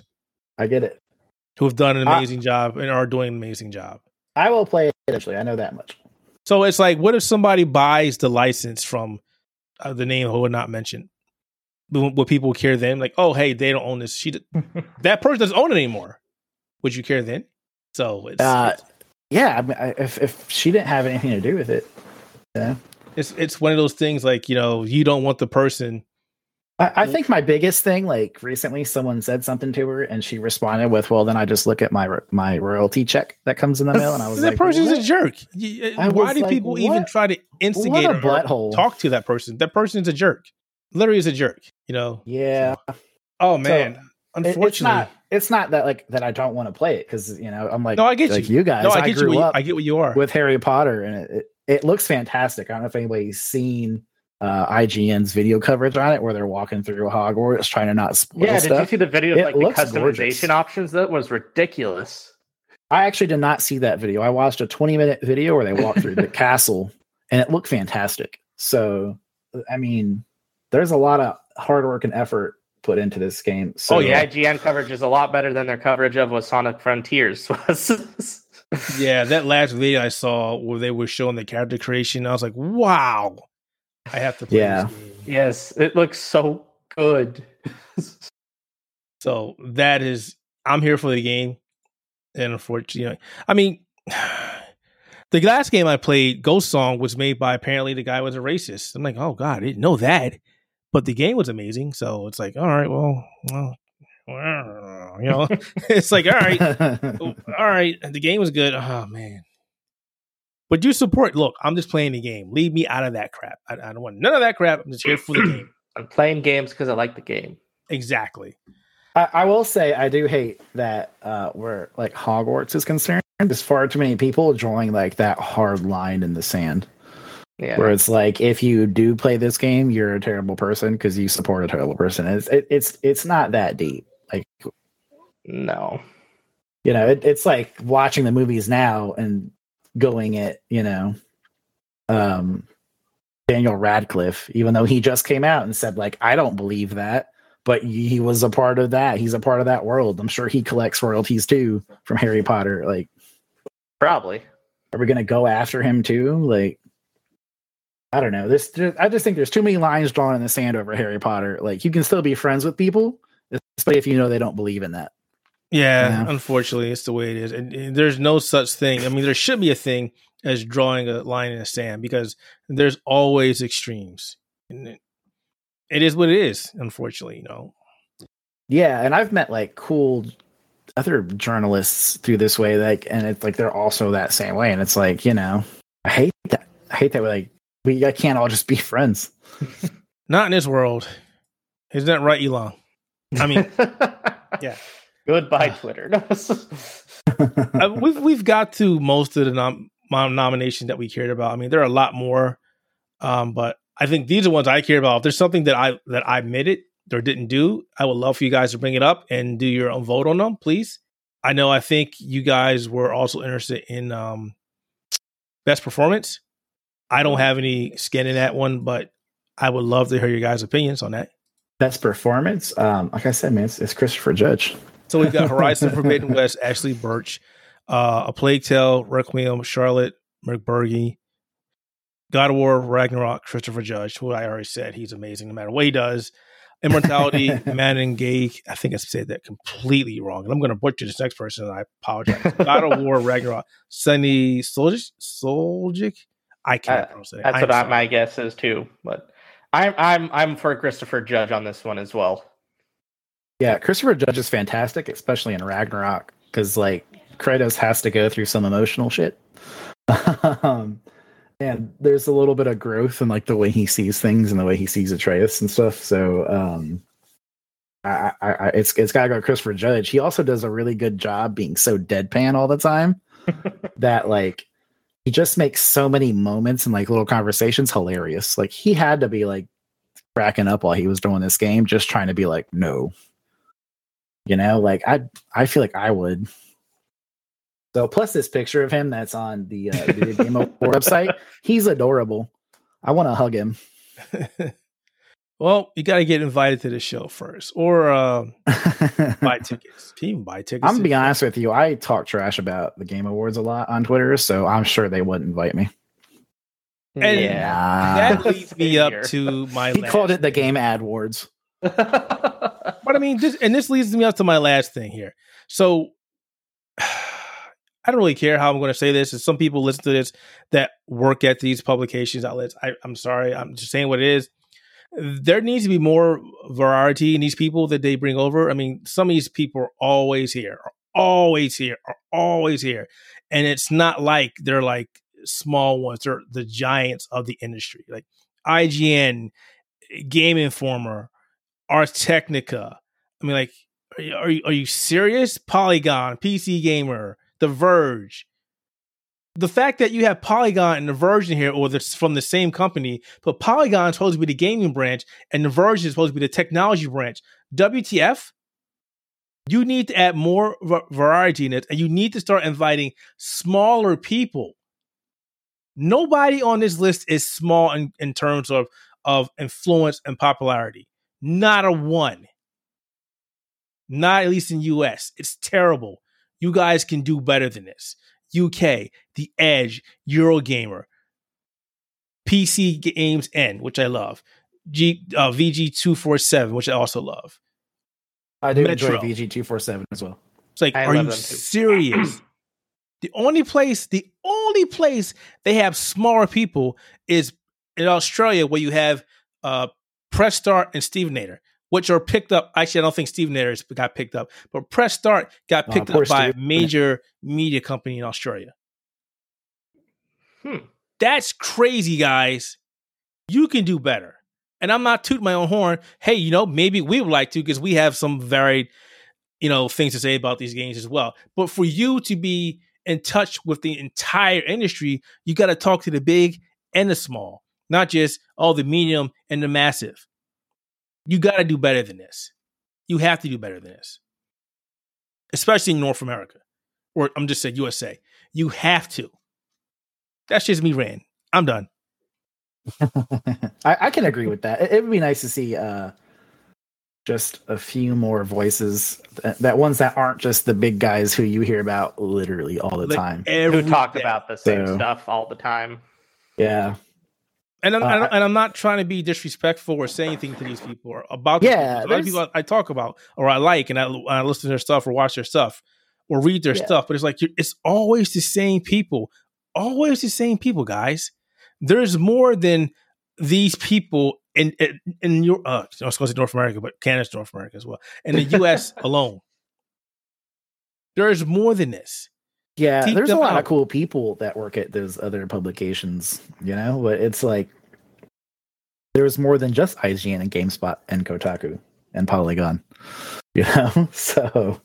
I get it. who have done an Ah. amazing job and are doing an amazing job. I will play it eventually. I know that much. So it's like, what if somebody buys the license from uh, the name who would not mention? Would would people care then? Like, oh, hey, they don't own this. She, d- that person doesn't own it anymore. Would you care then? So it's Uh, Yeah, I mean, I, if if she didn't have anything to do with it, yeah. it's it's one of those things like you know you don't want the person. I, I think my biggest thing, like recently, someone said something to her, and she responded with, "Well, then I just look at my my royalty check that comes in the mail," and I was like, that like, person's "What? a jerk. Why do like, people even try to instigate what a or butthole." talk to that person? That person's a jerk. Literally, is a jerk. You know. Yeah, Oh man. It- Unfortunately, not. It's not that like that. I don't want to play it because you know I'm like, No, I get like you. you guys. no, I, I get grew you. Up I get what you are. with Harry Potter, and it, it it looks fantastic. I don't know if anybody's seen uh, IGN's video coverage on it, where they're walking through Hogwarts trying to not spoil it. yeah, did you see the video It of like the customization gorgeous. options? That was ridiculous. I actually did not see that video. I watched a 20 minute video where they walked through the castle, and it looked fantastic. So, I mean, there's a lot of hard work and effort put into this game. So, Oh, yeah. IGN coverage is a lot better than their coverage of what Sonic Frontiers was. Yeah, that last video I saw where they were showing the character creation, I was like, wow. I have to play Yeah. this game. yes, it looks so good. So that is I'm here for the game. And unfortunately, I mean the last game I played, Ghost Song, was made by apparently the guy was a racist. I'm like, oh God, I didn't know that. But the game was amazing. So it's like, all right, well, well, you know, it's like, all right, all right, the game was good. Oh man. But you support. Look, I'm just playing the game. Leave me out of that crap. I, I don't want none of that crap. I'm just here for the game. I'm playing games because I like the game. Exactly. I, I will say I do hate that uh, where like Hogwarts is concerned. There's far too many people drawing like that hard line in the sand. Yeah. Where it's like, if you do play this game, you're a terrible person because you support a terrible person. It's it, it's it's not that deep. Like No. you know, it, it's like watching the movies now and going at you know, um, Daniel Radcliffe, even though he just came out and said like, I don't believe that, but he was a part of that. He's a part of that world. I'm sure he collects royalties too from Harry Potter. Like, Probably. are we gonna go after him too? Like, I don't know. This I just think there's too many lines drawn in the sand over Harry Potter. Like, you can still be friends with people, especially if you know they don't believe in that. Yeah, Yeah. unfortunately, it's the way it is. And, and there's no such thing. I mean, there should be a thing as drawing a line in the sand because there's always extremes. And it, it is what it is, unfortunately, you know. Yeah, and I've met like cool other journalists through this way, like, and it's like they're also that same way, and it's like you know, I hate that. I hate that. Like, we I can't all just be friends. Not in this world. Isn't that right, Elon? I mean, yeah. Goodbye, Twitter. No. uh, we've we've got to most of the nom- nom- nominations that we cared about. I mean, there are a lot more, um, but I think these are ones I care about. If there's something that I that I admitted or didn't do, I would love for you guys to bring it up and do your own vote on them, please. I know. I think you guys were also interested in um, best performance. I don't have any skin in that one, but I would love to hear your guys' opinions on that. Best performance. Um, like I said, man, it's, it's Christopher Judge. So we've got Horizon Forbidden West, Ashly Burch, uh, A Plague Tale, Requiem, Charlotte McBurney, God of War, Ragnarok, Christopher Judge, who I already said he's amazing no matter what he does. Immortality, Man Gay. I think I said that completely wrong. And I'm going to butcher this next person, and I apologize. God of War, Ragnarok, Sunny Soljic. Soljic? I can't Uh, pronounce it. That's I'm what I, my guess is too. But I'm I'm I'm for Christopher Judge on this one as well. Yeah, Christopher Judge is fantastic, especially in Ragnarok, because like Kratos has to go through some emotional shit. um, and there's a little bit of growth in like the way he sees things and the way he sees Atreus and stuff. So um, I, I, I it's it's gotta go Christopher Judge. He also does a really good job being so deadpan all the time that like he just makes so many moments and like little conversations hilarious. Like he had to be like cracking up while he was doing this game, just trying to be like, no. You know, like I I feel like I would. So plus this picture of him that's on the uh, Video Game website, he's adorable. I want to hug him. well, you got to get invited to the show first, or uh, buy tickets. Can you buy tickets? I'm gonna be honest with you. I talk trash about the Game Awards a lot on Twitter, so I'm sure they wouldn't invite me. And yeah, that leads me up to my. He last called it the Game Ad Awards. But I mean, this and this leads me up to my last thing here. So I don't really care how I'm going to say this. And some people listen to this that work at these publications outlets. I, I'm sorry, I'm just saying what it is. There needs to be more variety in these people that they bring over. I mean, some of these people are always here, are always here, are always here, and it's not like they're like small ones. They're the giants of the industry, like IGN, Game Informer, Ars Technica. I mean, like, are you, are you, are you serious? Polygon, PC Gamer, The Verge. The fact that you have Polygon and The here, or this from the same company, but Polygon is supposed to be the gaming branch, and The is supposed to be the technology branch. WTF? You need to add more v- variety in it, and you need to start inviting smaller people. Nobody on this list is small in, in terms of of influence and popularity. Not a one. Not at least in US. It's terrible. You guys can do better than this. UK, The Edge, Eurogamer, PC Games N, which I love. G uh, VG247, which I also love. I do Metro. enjoy VG two four seven as well. It's like, I are you serious? the only place, the only place they have smaller people is in Australia, where you have uh, Press Start and Stevivor, which are picked up. Actually, I don't think Stevivor got picked up, but Press Start got Oh, picked up by a major media company in Australia. Hmm. That's crazy, guys. You can do better. And I'm not tooting my own horn. Hey, you know, maybe we would like to because we have some varied, you know, things to say about these games as well. But for you to be in touch with the entire industry, you got to talk to the big and the small, not just all the medium and the massive. You got to do better than this. You have to do better than this, especially in North America, or I'm just saying USA. You have to. That's just me, Rand. I'm done. I, I can agree with that. It, it would be nice to see uh, just a few more voices that, that ones that aren't just the big guys who you hear about literally all the Like, time. Who talk day. about the same So- stuff all the time. Yeah, And I'm, Uh, and I'm- and I'm not trying to be disrespectful or say anything to these people or about. these Yeah, people. a lot of people I, talk about or I like, and I, I listen to their stuff or watch their stuff or read their Yeah. stuff. But it's like you're, it's always the same people, always the same people, guys. There's more than these people in in, in your. Uh, I was going to say North America, but Canada's North America as well, and the U.S. alone. There's more than this. Yeah. Seek there's a lot out. of cool people that work at those other publications, you know. But it's like there's more than just IGN and GameSpot and Kotaku and Polygon, you know. so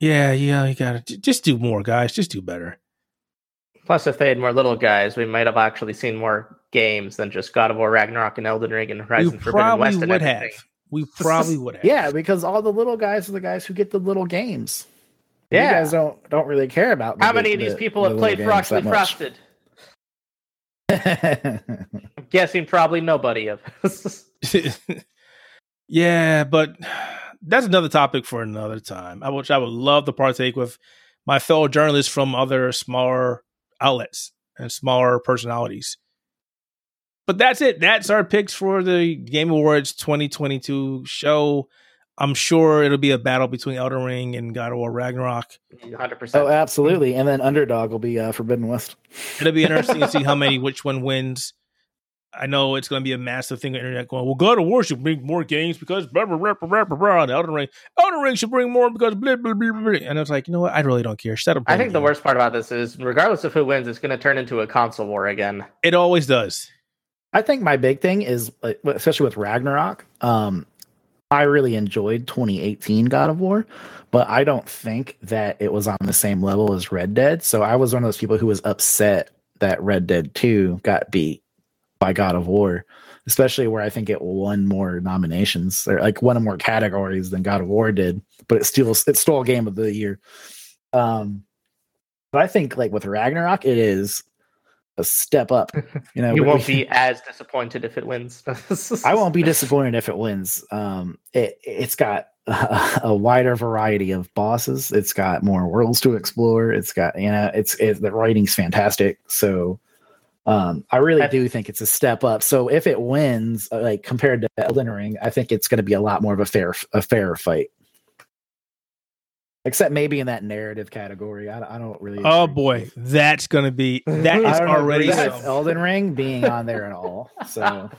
Yeah, yeah, you gotta just do more, guys. Just do better. Plus, if they had more little guys, we might have actually seen more games than just God of War, Ragnarok, and Elden Ring, and We Horizon Forbidden probably West, and would everything. have. We probably would have. yeah, because all the little guys are the guys who get the little games. Yeah. you guys don't don't really care about. the How big- many of these the- people the have little played games Frostly. Frosted? I'm guessing probably nobody of. Us. yeah, but that's another topic for another time. I which I would love to partake with my fellow journalists from other smaller outlets and smaller personalities. But that's it. That's our picks for the Game Awards 2022 show. I'm sure it'll be a battle between Elden Ring and God of War Ragnarok. 100%. oh, absolutely. And then underdog will be uh, Forbidden West. It'll be interesting to see how many which one wins. I know it's going to be a massive thing on the internet going, well, God of War should bring more games because blah, blah, blah, blah, blah, blah, the Elden Ring. Elden Ring should bring more because blah, blah, blah, blah. And I was like, you know what? I really don't care. Shut up. I think the worst part about this is, regardless of who wins, it's going to turn into a console war again. It always does. I think my big thing is, especially with Ragnarok, um, I really enjoyed 2018 God of War, but I don't think that it was on the same level as Red Dead. So I was one of those people who was upset that Red Dead 2 got beat by God of War, especially where I think it won more nominations or like won more categories than God of War did, but it still it stole game of the year. Um, but I think like with Ragnarok, it is a step up. You know, you won't be as disappointed if it wins. I won't be disappointed if it wins. Um, it it's got a, a, wider variety of bosses. It's got more worlds to explore. It's got you know, it's it, the writing's fantastic. So um, I really do think it's a step up. So if it wins, uh, like compared to Elden Ring, I think it's going to be a lot more of a fair a fair fight. Except maybe in that narrative category, I, I don't really. Oh boy, that's going to be that is already Elden Ring being on there at all. So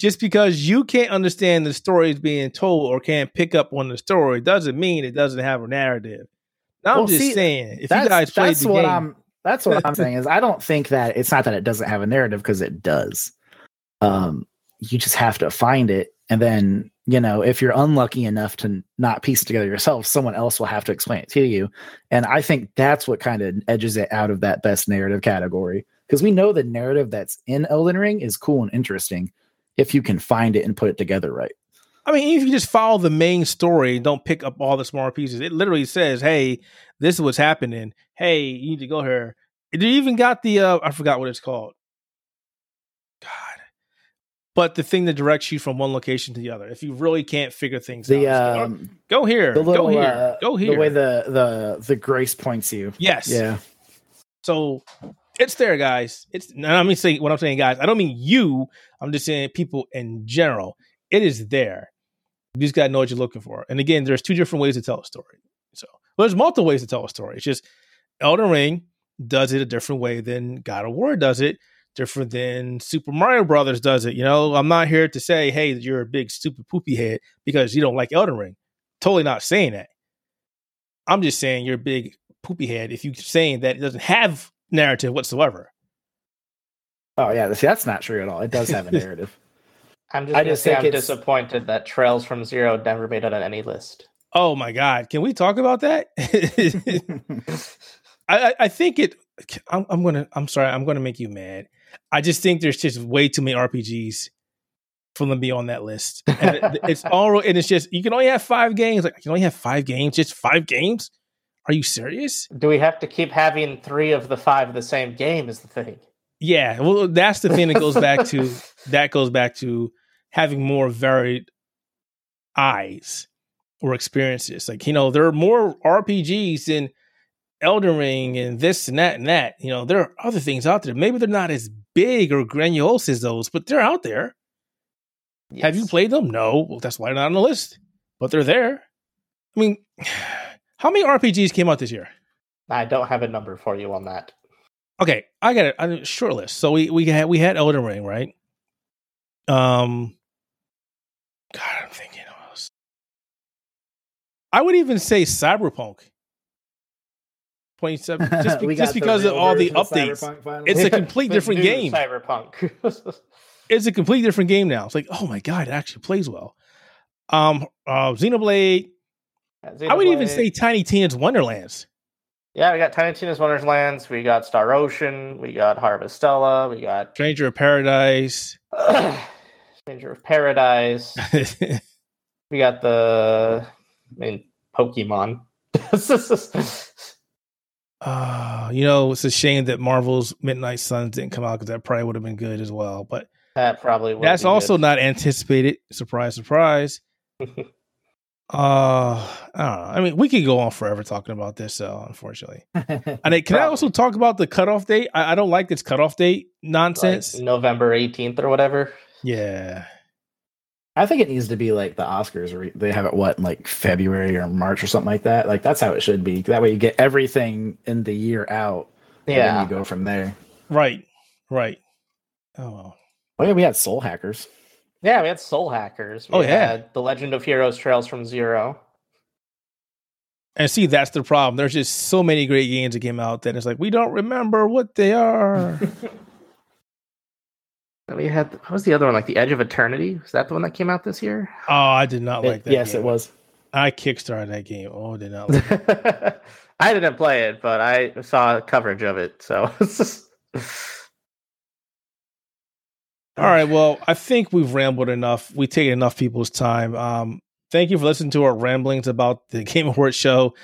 just because you can't understand the stories being told or can't pick up on the story doesn't mean it doesn't have a narrative. Now, well, I'm just see, saying, if you guys played the game, I'm, that's what I'm saying is I don't think that it's not that it doesn't have a narrative because it does. Um, you just have to find it, and then you know if you're unlucky enough to not piece together yourself, someone else will have to explain it to you. And I think that's what kind of edges it out of that best narrative category because we know the narrative that's in Elden Ring is cool and interesting if you can find it and put it together right. I mean, if you just follow the main story, don't pick up all the small pieces. It literally says, "Hey, this is what's happening. Hey, you need to go here." It even got the uh, I forgot what it's called. But the thing that directs you from one location to the other. If you really can't figure things the, out, um, like, oh, go here, little, go here, uh, go here. The way the the the grace points you. Yes. Yeah. So it's there, guys. It's and I mean saying what I'm saying, guys. I don't mean you. I'm just saying people in general. It is there. You just gotta know what you're looking for. And again, there's two different ways to tell a story. So well, there's multiple ways to tell a story. It's just Elden Ring does it a different way than God of War does it, different than Super Mario Brothers does it. You know, I'm not here to say, hey, you're a big stupid poopy head because you don't like Elden Ring. Totally not saying that. I'm just saying you're a big poopy head if you're saying that it doesn't have narrative whatsoever. Oh yeah, see, that's not true at all. It does have a narrative. I'm just, I just say I'm it's... disappointed that Trails from Zero never made it on any list. Oh my god, can we talk about that? I, I think it. I'm, I'm, gonna. I'm sorry. I'm gonna make you mad. I just think there's just way too many RPGs for them to be on that list. And it's all. And it's just you can only have five games. Like you can only have five games. Just five games. Are you serious? Do we have to keep having three of the five of the same game? Is the thing. Yeah, well, that's the thing that goes back to that goes back to having more varied eyes or experiences. Like you know, there are more RPGs than Elden Ring and this and that and that. You know, there are other things out there. Maybe they're not as big or grandiose as those, but they're out there. Yes. Have you played them? No. Well, that's why they're not on the list. But they're there. I mean, how many RPGs came out this year? I don't have a number for you on that. Okay, I got it. A short list. So we we had we had Elden Ring, right? Um, God, I'm thinking. I would even say Cyberpunk 27 just, be, just because of all the updates it's a complete different game. Cyberpunk. It's a complete different game now. It's like oh my god it actually plays well. Um uh xenoblade, yeah, xenoblade. i would even say tiny tina's wonderlands. Yeah we got tiny tina's wonderlands. We got star ocean. We got harvestella. We got stranger of paradise. Stranger of paradise. We got the i mean pokemon Uh, you know, it's a shame that Marvel's Midnight Suns didn't come out because that probably would have been good as well. But that probably that's also good. not anticipated. Surprise, surprise. uh, I don't know. I mean, we could go on forever talking about this, so unfortunately. and it, can I also talk about the cutoff date? I, I don't like this cutoff date nonsense. Like November 18th or whatever. Yeah. I think it needs to be like the Oscars, where they have it what in like February or March or something like that. Like that's how it should be. That way you get everything in the year out. Yeah, and you go from there. Right, right. Oh well. Oh yeah, we had Soul Hackers. Yeah, we had Soul Hackers. We Oh, yeah. had The Legend of Heroes Trails from Zero. And see, that's the problem. There's just so many great games that came out that it's like we don't remember what they are. And we had what was the other one? Like The Edge of Eternity? Was that the one that came out this year? oh, I did not like that. yes, game. it was. I kickstarted that game. Oh, I did not like. I didn't play it, but I saw coverage of it. So All right. Well, I think we've rambled enough. We've taken enough people's time. Um, thank you for listening to our ramblings about the Game Awards show.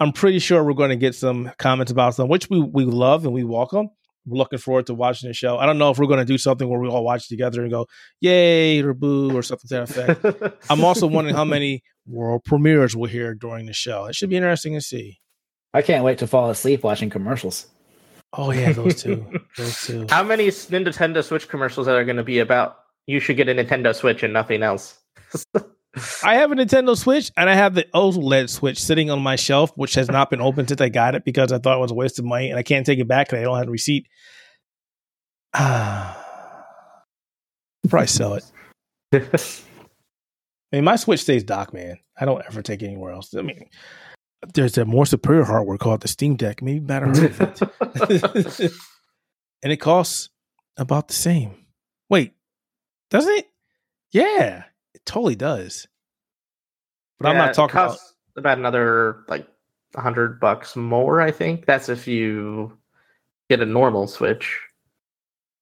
I'm pretty sure we're going to get some comments about them, which we, we love and we welcome. We're looking forward to watching the show. I don't know if we're going to do something where we all watch together and go, yay, or boo, or something to that effect. I'm also wondering how many world premieres we'll hear during the show. It should be interesting to see. I can't wait to fall asleep watching commercials. Oh, yeah, those two. those two. How many Nintendo Switch commercials are going to be about? You should get a Nintendo Switch and nothing else. I have a Nintendo Switch and I have the OLED Switch sitting on my shelf, which has not been opened since I got it because I thought it was a waste of money and I can't take it back because I don't have a receipt. Uh probably sell it. I mean, my Switch stays dock, man. I don't ever take it anywhere else. I mean, there's a more superior hardware called the Steam Deck. Maybe better. it. and it costs about the same. Wait, doesn't it? Yeah, it totally does. But I'm not talking about costs about another like a hundred bucks more. I think that's if you get a normal Switch.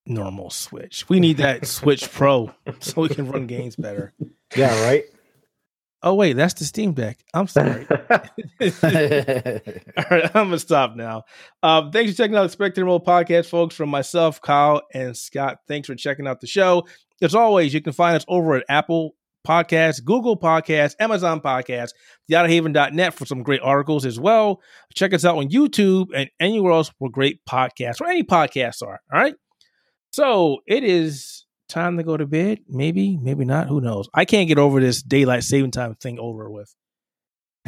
normal Switch. We need that Switch Pro so we can run games better. Yeah, right. Oh wait, that's the Steam Deck. I'm sorry. All right, I'm gonna stop now. Um, thanks for checking out the Spectator Mode podcast, folks. From myself, Kyle, and Scott. Thanks for checking out the show. As always, you can find us over at Apple Podcasts, Google Podcasts, Amazon Podcasts, theouterhaven.net for some great articles as well. Check us out on YouTube and anywhere else where great podcasts or any podcasts are. All right. So it is time to go to bed. Maybe, maybe not. Who knows? I can't get over this daylight saving time thing over with.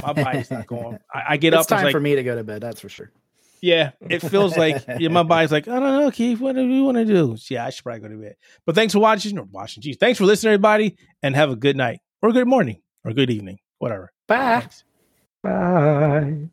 My body's not going. I, I get it's up. time like, for me to go to bed. That's for sure. Yeah, it feels like yeah, my body's like, I don't know, Keith, what do you want to do? Yeah, I should probably go to bed. But thanks for watching or watching. Geez, thanks for listening, everybody, and have a good night or good morning or good evening, whatever. Bye. Thanks. Bye.